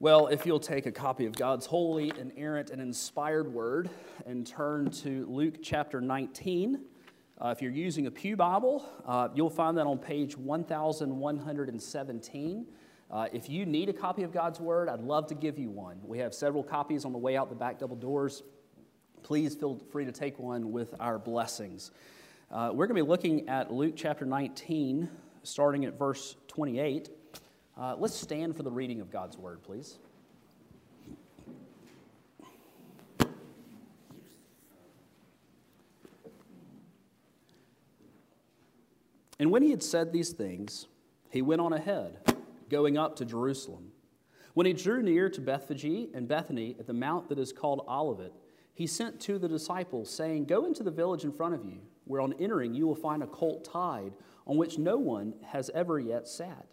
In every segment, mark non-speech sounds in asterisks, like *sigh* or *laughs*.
Well, if you'll take a copy of God's holy, inerrant, and inspired word and turn to Luke chapter 19. Uh, if you're using a Pew Bible, uh, you'll find that on page 1117. Uh, if you need a copy of God's Word, I'd love to give you one. We have several copies on the way out the back double doors. Please feel free to take one with our blessings. Uh, we're going to be looking at Luke chapter 19, starting at verse 28. Uh, let's stand for the reading of God's word, please. And when he had said these things, he went on ahead, going up to Jerusalem. When he drew near to Bethphage and Bethany at the mount that is called Olivet, he sent of the disciples, saying, Go into the village in front of you, where on entering you will find a colt tied, on which no one has ever yet sat.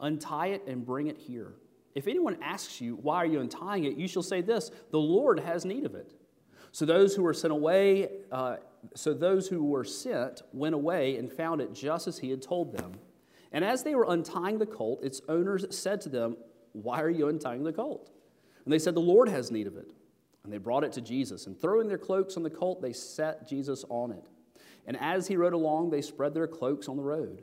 Untie it and bring it here. If anyone asks you, Why are you untying it? you shall say this The Lord has need of it. So those who were sent away, uh, so those who were sent went away and found it just as he had told them. And as they were untying the colt, its owners said to them, Why are you untying the colt? And they said, The Lord has need of it. And they brought it to Jesus. And throwing their cloaks on the colt, they set Jesus on it. And as he rode along, they spread their cloaks on the road.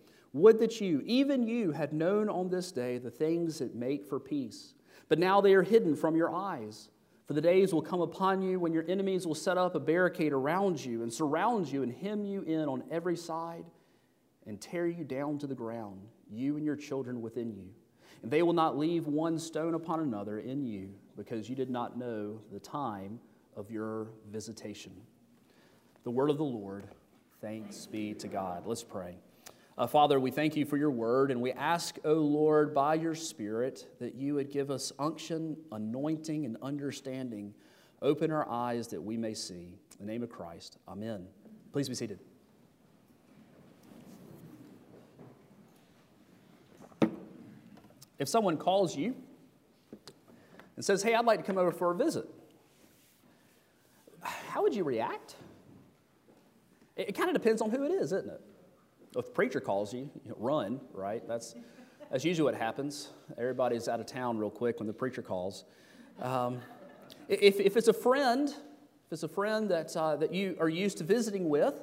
would that you, even you, had known on this day the things that make for peace. But now they are hidden from your eyes. For the days will come upon you when your enemies will set up a barricade around you and surround you and hem you in on every side and tear you down to the ground, you and your children within you. And they will not leave one stone upon another in you because you did not know the time of your visitation. The word of the Lord. Thanks be to God. Let's pray. Uh, Father, we thank you for your word, and we ask, O oh Lord, by your Spirit, that you would give us unction, anointing, and understanding. Open our eyes that we may see. In the name of Christ, amen. Please be seated. If someone calls you and says, Hey, I'd like to come over for a visit, how would you react? It, it kind of depends on who it is, isn't it? If the preacher calls you, you know, run, right? That's, that's usually what happens. Everybody's out of town real quick when the preacher calls. Um, if, if it's a friend, if it's a friend that, uh, that you are used to visiting with,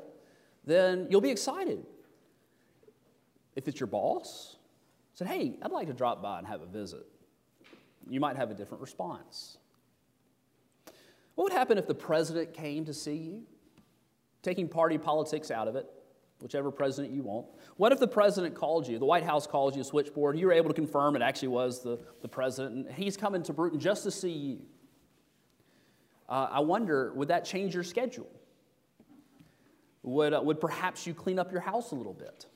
then you'll be excited. If it's your boss, said, hey, I'd like to drop by and have a visit, you might have a different response. What would happen if the president came to see you? Taking party politics out of it, whichever president you want. What if the president called you, the White House calls you a switchboard, you were able to confirm it actually was the, the president, and he's coming to Brewton just to see you? Uh, I wonder, would that change your schedule? Would, uh, would perhaps you clean up your house a little bit?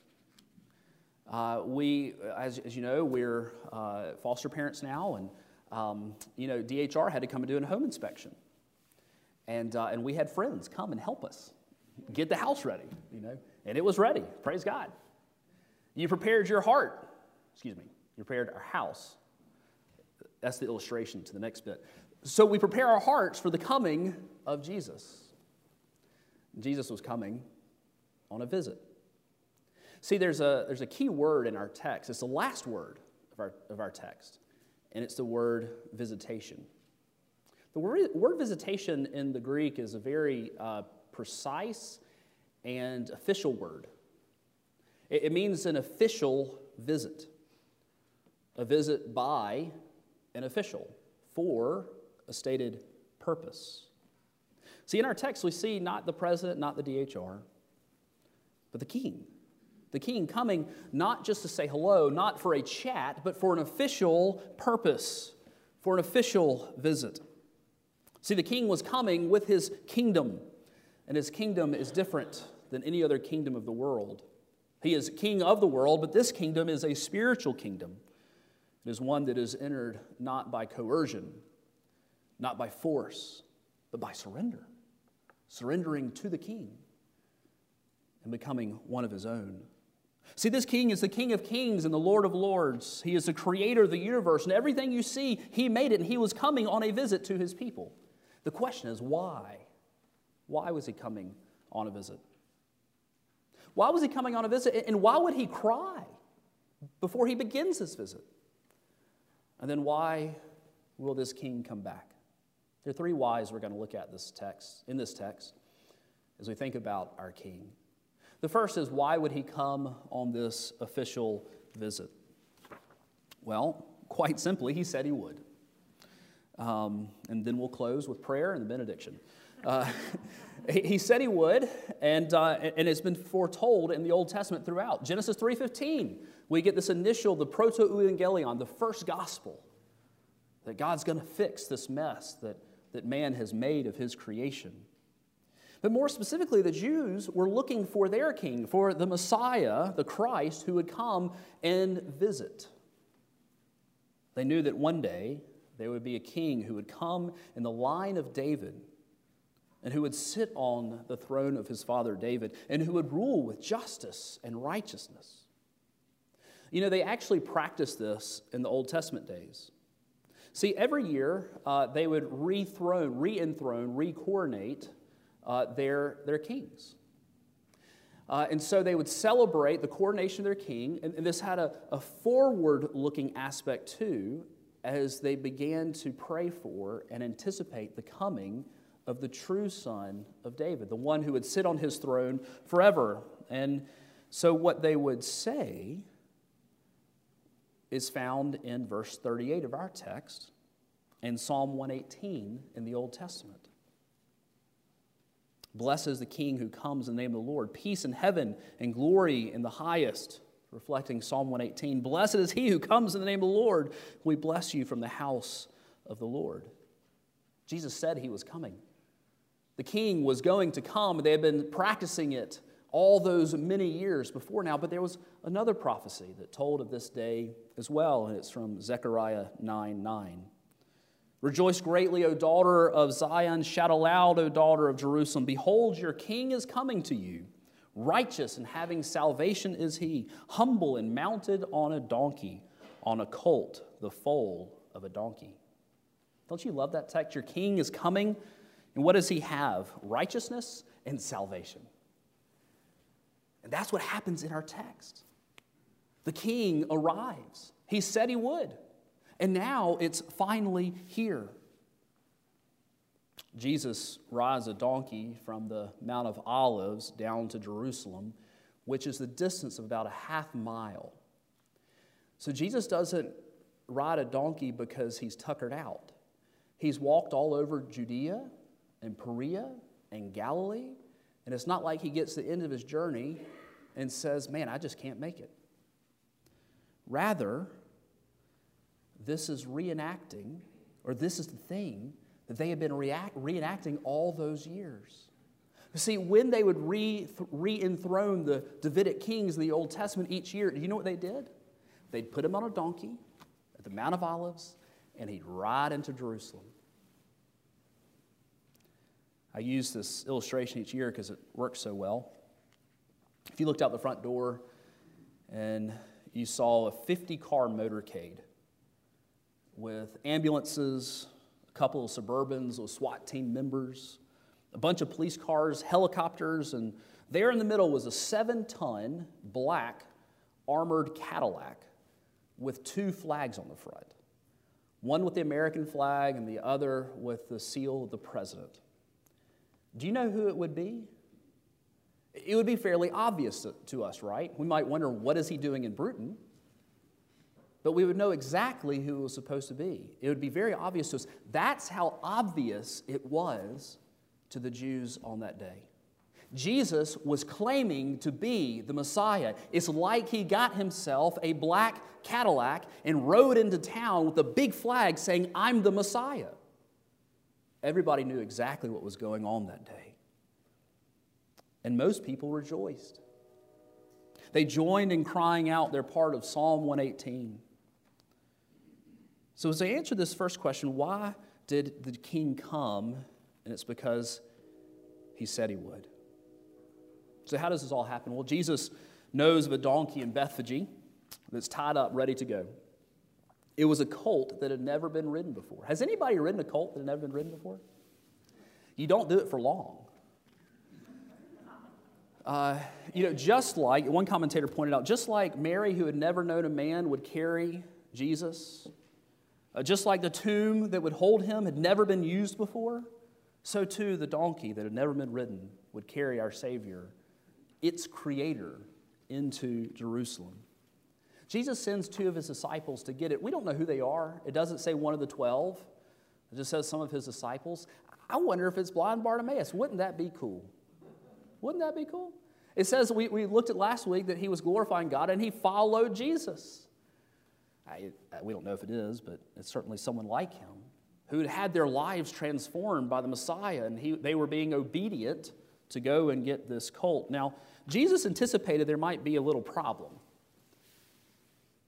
Uh, we, as, as, you know, we're uh, foster parents now, and um, you know, DHR had to come and do a home inspection, and uh, and we had friends come and help us get the house ready. You know, and it was ready. Praise God. You prepared your heart. Excuse me. You prepared our house. That's the illustration to the next bit. So we prepare our hearts for the coming of Jesus. Jesus was coming on a visit. See, there's a, there's a key word in our text. It's the last word of our, of our text, and it's the word visitation. The word, word visitation in the Greek is a very uh, precise and official word. It, means an official visit, a visit by an official for a stated purpose. See, in our text, we see not the president, not the DHR, but the king. The king coming not just to say hello, not for a chat, but for an official purpose, for an official visit. See, the king was coming with his kingdom, and his kingdom is different than any other kingdom of the world. He is king of the world, but this kingdom is a spiritual kingdom. It is one that is entered not by coercion, not by force, but by surrender, surrendering to the king and becoming one of his own. See, this king is the King of kings and the Lord of lords. He is the creator of the universe, and everything you see, he made it, and he was coming on a visit to his people. The question is, why? Why was he coming on a visit? Why was he coming on a visit, and why would he cry before he begins his visit? And then, why will this king come back? There are three whys we're going to look at this text, in this text as we think about our king. The first is why would he come on this official visit? Well, quite simply, he said he would. Um, and then we'll close with prayer and the benediction. Uh, *laughs* he said he would, and, uh, and it's been foretold in the Old Testament throughout. Genesis 3.15, we get this initial, the proto-evangelion, the first gospel, that God's going to fix this mess that, that man has made of his creation. But more specifically, the Jews were looking for their king, for the Messiah, the Christ, who would come and visit. They knew that one day there would be a king who would come in the line of David and who would sit on the throne of his father David and who would rule with justice and righteousness. You know, they actually practiced this in the Old Testament days. See, every year uh, they would rethrone, re enthrone, re coronate uh, their, their kings. Uh, and so they would celebrate the coronation of their king, and, and this had a, a forward looking aspect too, as they began to pray for and anticipate the coming of the true son of David, the one who would sit on his throne forever. And so what they would say is found in verse 38 of our text and Psalm 118 in the Old Testament. Blessed is the King who comes in the name of the Lord. Peace in heaven and glory in the highest. Reflecting Psalm 118. Blessed is he who comes in the name of the Lord. We bless you from the house of the Lord. Jesus said he was coming. The king was going to come. They had been practicing it all those many years before now, but there was another prophecy that told of this day as well, and it's from Zechariah 9 9. Rejoice greatly, O daughter of Zion. Shout aloud, O daughter of Jerusalem. Behold, your king is coming to you. Righteous and having salvation is he, humble and mounted on a donkey, on a colt, the foal of a donkey. Don't you love that text? Your king is coming, and what does he have? Righteousness and salvation. And that's what happens in our text. The king arrives. He said he would. And now it's finally here. Jesus rides a donkey from the Mount of Olives down to Jerusalem, which is the distance of about a half mile. So Jesus doesn't ride a donkey because he's tuckered out. He's walked all over Judea and Perea and Galilee, and it's not like he gets to the end of his journey and says, Man, I just can't make it. Rather, this is reenacting, or this is the thing that they had been react, reenacting all those years. See, when they would re, enthrone the Davidic kings in the Old Testament each year, do you know what they did? They'd put him on a donkey at the Mount of Olives, and he'd ride into Jerusalem. I use this illustration each year because it works so well. If you looked out the front door and you saw a 50 car motorcade with ambulances, a couple of Suburbans with SWAT team members, a bunch of police cars, helicopters, and there in the middle was a seven ton black armored Cadillac with two flags on the front one with the American flag and the other with the seal of the president. Do you know who it would be? It would be fairly obvious to, us, right? We might wonder, what is he doing in Brewton? but we would know exactly who it was supposed to be. It would be very obvious to us. That's how obvious it was to the Jews on that day. Jesus was claiming to be the Messiah. It's like he got himself a black Cadillac and rode into town with a big flag saying, I'm the Messiah. Everybody knew exactly what was going on that day. And most people rejoiced. They joined in crying out their part of Psalm 118. So, as I answer this first question, why did the king come? And it's because he said he would. So, how does this all happen? Well, Jesus knows of a donkey in Bethphage that's tied up, ready to go. It was a colt that had never been ridden before. Has anybody ridden a colt that had never been ridden before? You don't do it for long. Uh, you know, just like one commentator pointed out, just like Mary, who had never known a man, would carry Jesus, uh, just like the tomb that would hold him had never been used before, so too the donkey that had never been ridden would carry our Savior, its creator, into Jerusalem. Jesus sends two of his disciples to get it. We don't know who they are. It doesn't say one of the 12, it just says some of his disciples. I wonder if it's blind Bartimaeus. Wouldn't that be cool? Wouldn't that be cool? It says, we, we looked at last week that he was glorifying God and he followed Jesus. I, we don't know if it is, but it's certainly someone like him who had had their lives transformed by the Messiah and he, they were being obedient to go and get this colt. Now, Jesus anticipated there might be a little problem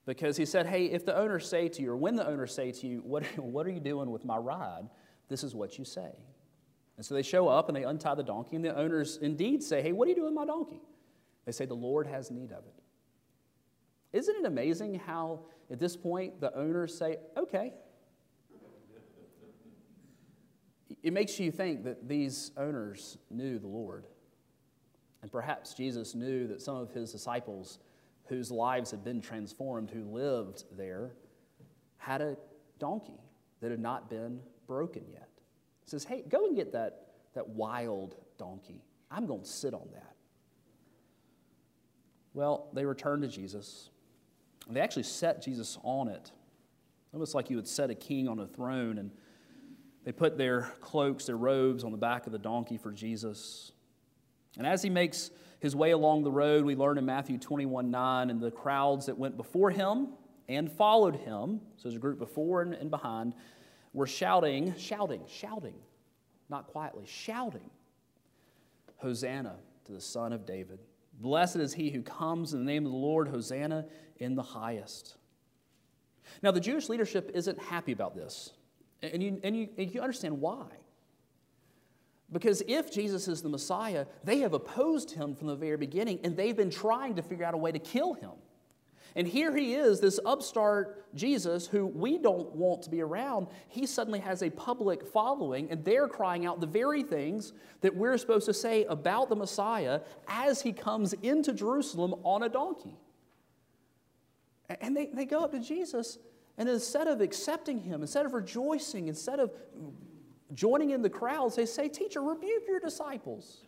because he said, Hey, if the owners say to you, or when the owners say to you, What, *laughs* what are you doing with my ride? This is what you say. And so they show up and they untie the donkey, and the owners indeed say, Hey, what are you doing with my donkey? They say, The Lord has need of it. Isn't it amazing how, at this point, the owners say, Okay. It makes you think that these owners knew the Lord. And perhaps Jesus knew that some of his disciples, whose lives had been transformed, who lived there, had a donkey that had not been broken yet says, Hey, go and get that, that wild donkey. I'm going to sit on that. Well, they returned to Jesus. They actually set Jesus on it. Almost like you would set a king on a throne. And they put their cloaks, their robes on the back of the donkey for Jesus. And as he makes his way along the road, we learn in Matthew 21 9, and the crowds that went before him and followed him, so there's a group before and, behind, were shouting, shouting, shouting, not quietly, shouting, Hosanna to the Son of David. Blessed is he who comes in the name of the Lord, Hosanna in the highest. Now, the Jewish leadership isn't happy about this, and you, and you, and you understand why. Because if Jesus is the Messiah, they have opposed him from the very beginning, and they've been trying to figure out a way to kill him. And here he is, this upstart Jesus who we don't want to be around. He suddenly has a public following, and they're crying out the very things that we're supposed to say about the Messiah as he comes into Jerusalem on a donkey. And they, they go up to Jesus, and instead of accepting him, instead of rejoicing, instead of joining in the crowds, they say, Teacher, rebuke your disciples.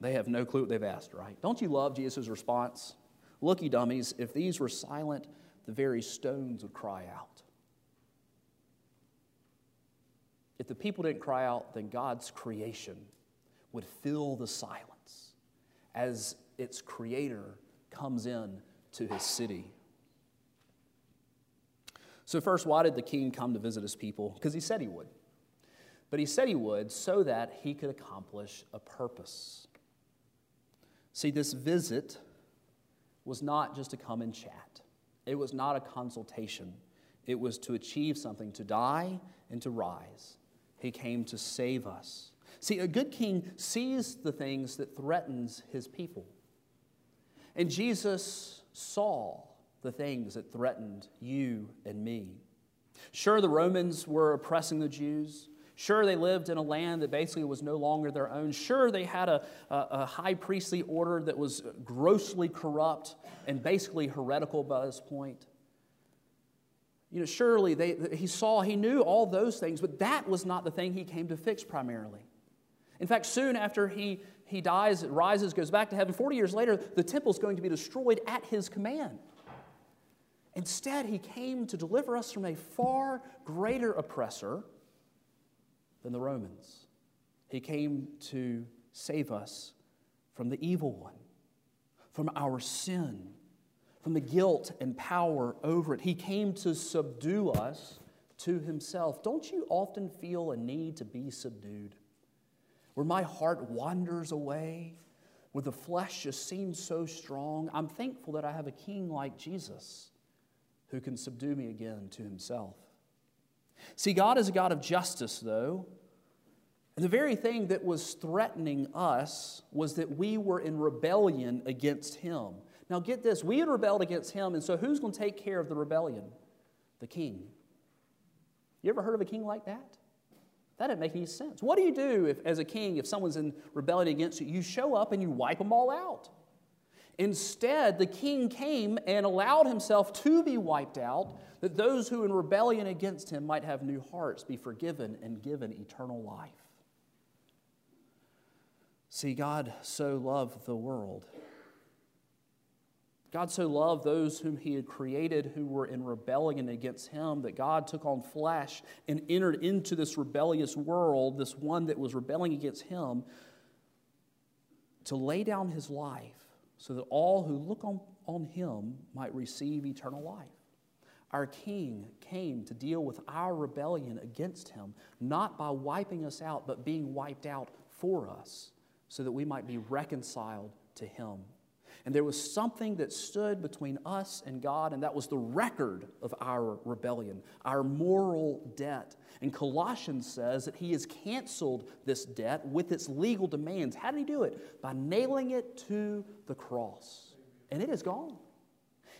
They have no clue what they've asked, right? Don't you love Jesus' response? Looky, dummies, if these were silent, the very stones would cry out. If the people didn't cry out, then God's creation would fill the silence as its creator comes in to his city. So, first, why did the king come to visit his people? Because he said he would. But he said he would so that he could accomplish a purpose. See, this visit was not just to come and chat, it was not a consultation. It was to achieve something, to die and to rise. He came to save us. See, a good king sees the things that threatens his people. And Jesus saw the things that threatened you and me. Sure, the Romans were oppressing the Jews. Sure, they lived in a land that basically was no longer their own. Sure, they had a, a, a, high priestly order that was grossly corrupt and basically heretical by this point. You know, surely they, he saw, he knew all those things, but that was not the thing he came to fix primarily. In fact, soon after he, he dies, rises, goes back to heaven, 40 years later, the temple is going to be destroyed at his command. Instead, he came to deliver us from a far greater oppressor than the Romans. He came to save us from the evil one, from our sin, from the guilt and power over it. He came to subdue us to himself. Don't you often feel a need to be subdued? Where my heart wanders away, where the flesh just seems so strong. I'm thankful that I have a king like Jesus who can subdue me again to himself. See, God is a God of justice, though. And the very thing that was threatening us was that we were in rebellion against Him. Now, get this we had rebelled against Him, and so who's going to take care of the rebellion? The king. You ever heard of a king like that? That didn't make any sense. What do you do if, as a king, if someone's in rebellion against you? You show up and you wipe them all out. Instead, the king came and allowed himself to be wiped out, that those who in rebellion against him might have new hearts, be forgiven, and given eternal life. See, God so loved the world. God so loved those whom He had created who were in rebellion against Him that God took on flesh and entered into this rebellious world, this one that was rebelling against Him, to lay down His life so that all who look on, on him might receive eternal life. Our King came to deal with our rebellion against him, not by wiping us out, but being wiped out for us, so that we might be reconciled to him. And there was something that stood between us and God, and that was the record of our rebellion, our moral debt. And Colossians says that he has canceled this debt with its legal demands. How did he do it? By nailing it to the cross. And it is gone.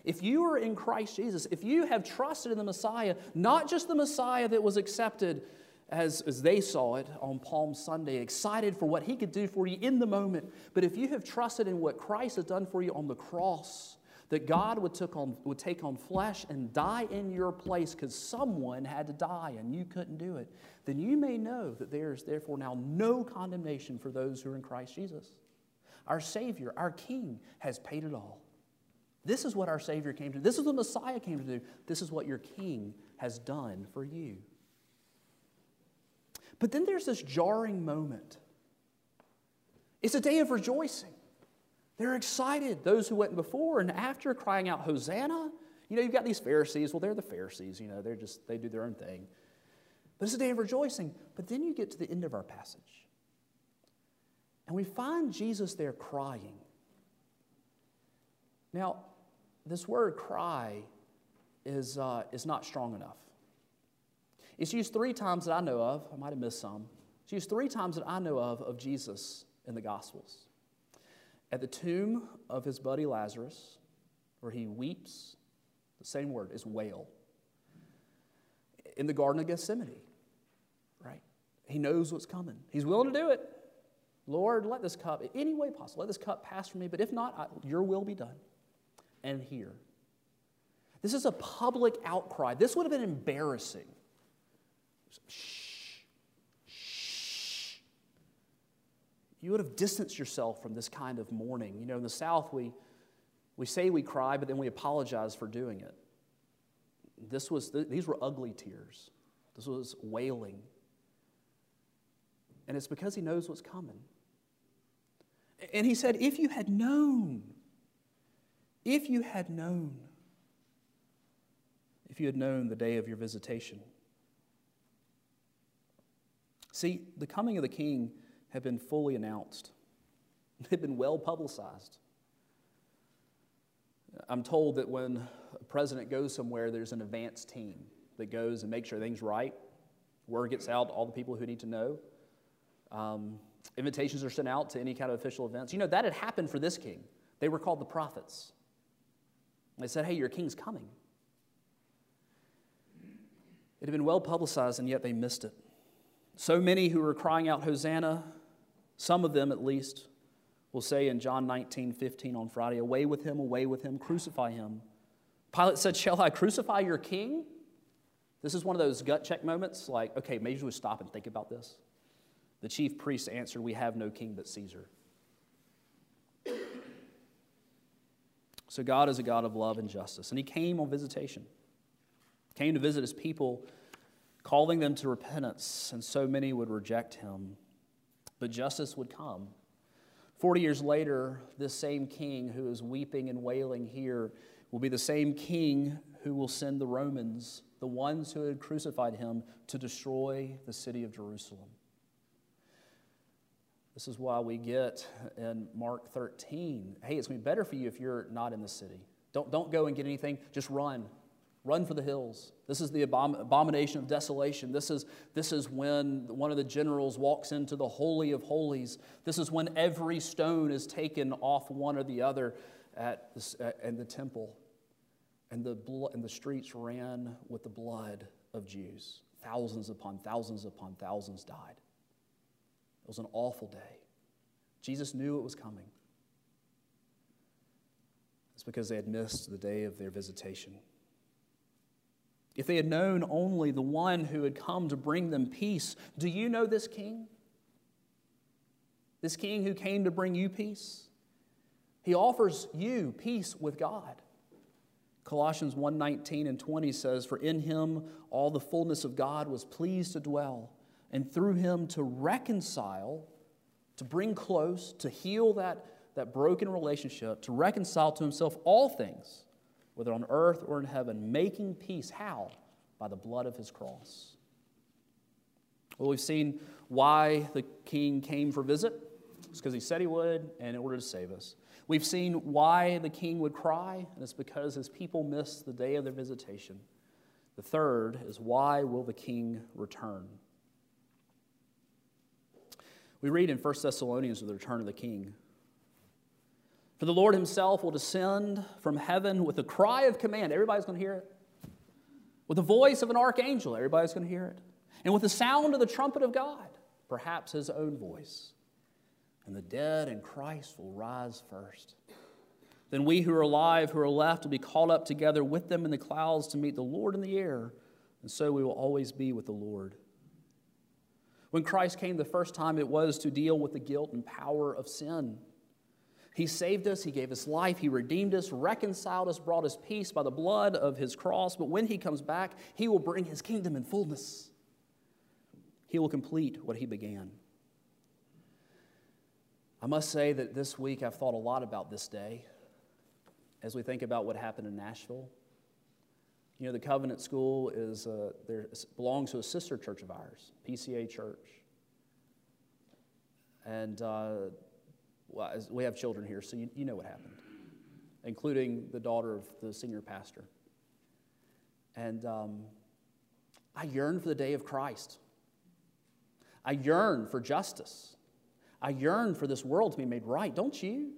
If you are in Christ Jesus, if you have trusted in the Messiah, not just the Messiah that was accepted as, as they saw it on Palm Sunday, excited for what he could do for you in the moment. But if you have trusted in what Christ has done for you on the cross, that God would, took on, would take on flesh and die in your place because someone had to die and you couldn't do it, then you may know that there is therefore now no condemnation for those who are in Christ Jesus. Our Savior, our King, has paid it all. This is what our Savior came to do. This is what Messiah came to do. This is what your King has done for you. But then there's this jarring moment. It's a day of rejoicing. They're excited, those who went before and after, crying out, Hosanna. You know, you've got these Pharisees. Well, they're the Pharisees, you know, they're just, they do their own thing. But it's a day of rejoicing. But then you get to the end of our passage. And we find Jesus there crying. Now, this word cry is, uh, is not strong enough. It's used three times that I know of. I might have missed some. It's used three times that I know of of Jesus in the Gospels. At the tomb of his buddy Lazarus, where he weeps, the same word is wail. In the Garden of Gethsemane, right? He knows what's coming. He's willing to do it. Lord, let this cup, any way possible, let this cup pass from me, but if not, I, your will be done. And here. This is a public outcry. This would have been embarrassing Shh. Shh. You would have distanced yourself from this kind of mourning. You know, in the South, we, we say we cry, but then we apologize for doing it. This was, these were ugly tears. This was wailing. And it's because he knows what's coming. And he said, If you had known, if you had known, if you had known the day of your visitation. See, the coming of the king had been fully announced, *laughs* it had been well publicized. I'm told that when a president goes somewhere, there's an advance team that goes and makes sure things right. Word gets out to all the people who need to know. Um, invitations are sent out to any kind of official events. You know, that had happened for this king. They were called the prophets. They said, Hey, your king's coming. It had been well publicized, and yet they missed it. So many who were crying out, Hosanna, some of them at least, will say in John 19, 15 on Friday, Away with him, away with him, crucify him. Pilate said, Shall I crucify your king? This is one of those gut check moments like, okay, maybe we stop and think about this. The chief priest answered, We have no king but Caesar. So God is a God of love and justice. And he came on visitation, came to visit his people calling them to repentance, and so many would reject him. But justice would come. Forty years later, this same king who is weeping and wailing here will be the same king who will send the Romans, the ones who had crucified him, to destroy the city of Jerusalem. This is why we get in Mark 13 hey, it's going to be better for you if you're not in the city. Don't, don't go and get anything, just run. Run for the hills. This is the abom- abomination of desolation. This is, this is when one of the generals walks into the Holy of Holies. This is when every stone is taken off one or the other at in the temple. And the, and the streets ran with the blood of Jews. Thousands upon thousands upon thousands died. It was an awful day. Jesus knew it was coming. It's because they had missed the day of their visitation. If they had known only the one who had come to bring them peace, do you know this king? This king who came to bring you peace? He offers you peace with God. Colossians 1:19 and 20 says, "For in him all the fullness of God was pleased to dwell, and through him to reconcile, to bring close, to heal that, that broken relationship, to reconcile to himself all things, whether on earth or in heaven, making peace. How? By the blood of his cross. Well, we've seen why the king came for visit. It's because he said he would, and in order to save us. We've seen why the king would cry, and it's because his people missed the day of their visitation. The third is why will the king return? We read in 1 Thessalonians of the return of the king. For the Lord himself will descend from heaven with a cry of command. Everybody's going to hear it. With the voice of an archangel. Everybody's going to hear it. And with the sound of the trumpet of God, perhaps his own voice. And the dead in Christ will rise first. Then we who are alive, who are left, will be caught up together with them in the clouds to meet the Lord in the air. And so we will always be with the Lord. When Christ came the first time, it was to deal with the guilt and power of sin. He saved us, He gave us life, He redeemed us, reconciled us, brought us peace by the blood of His cross. But when He comes back, He will bring His kingdom in fullness. He will complete what He began. I must say that this week I've thought a lot about this day as we think about what happened in Nashville. You know, the Covenant School is, uh, there, belongs to a sister church of ours, PCA Church. And uh, well, we have children here, so you, you know what happened, including the daughter of the senior pastor. And um, I yearn for the day of Christ. I yearn for justice. I yearn for this world to be made right, don't you?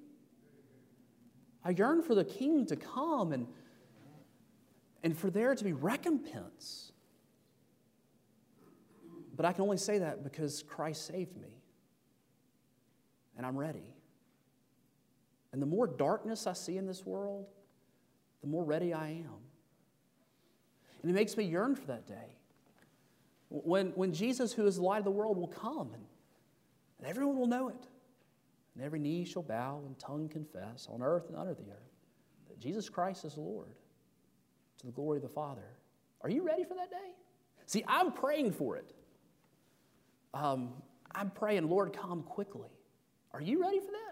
I yearn for the king to come and and for there to be recompense. But I can only say that because Christ saved me. And I'm ready. And the more darkness I see in this world, the more ready I am. And it makes me yearn for that day. When, when Jesus, who is the light of the world, will come and, and everyone will know it. And every knee shall bow and tongue confess on earth and under the earth that Jesus Christ is Lord to the glory of the Father. Are you ready for that day? See, I'm praying for it. Um, I'm praying, Lord, come quickly. Are you ready for that?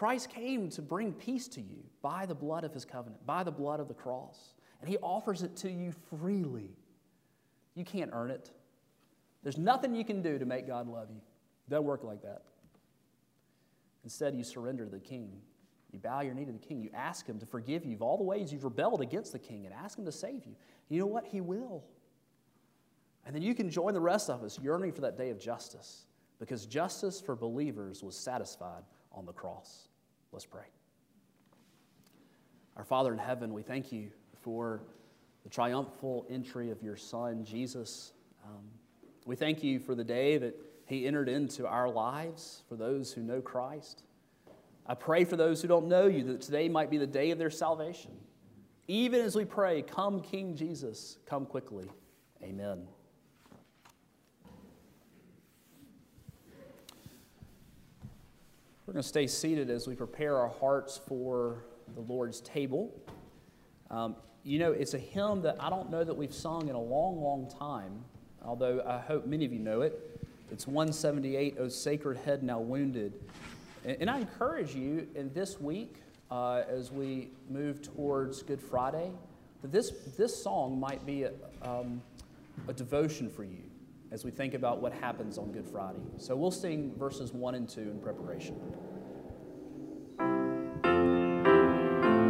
Christ came to bring peace to you by the blood of his covenant, by the blood of the cross. And he offers it to you freely. You can't earn it. There's nothing you can do to make God love you. It doesn't work like that. Instead, you surrender to the king. You bow your knee to the king. You ask him to forgive you of all the ways you've rebelled against the king and ask him to save you. You know what? He will. And then you can join the rest of us yearning for that day of justice because justice for believers was satisfied on the cross. Let's pray. Our Father in heaven, we thank you for the triumphal entry of your Son, Jesus. Um, we thank you for the day that he entered into our lives, for those who know Christ. I pray for those who don't know you that today might be the day of their salvation. Even as we pray, Come, King Jesus, come quickly. Amen. We're going to stay seated as we prepare our hearts for the Lord's table. Um, you know, it's a hymn that I don't know that we've sung in a long, long time, although I hope many of you know it. It's 178, O Sacred Head Now Wounded. And, and I encourage you in this week, uh, as we move towards Good Friday, that this, this song might be a, um, a devotion for you as we think about what happens on Good Friday. So we'll sing verses 1 and 2 in preparation.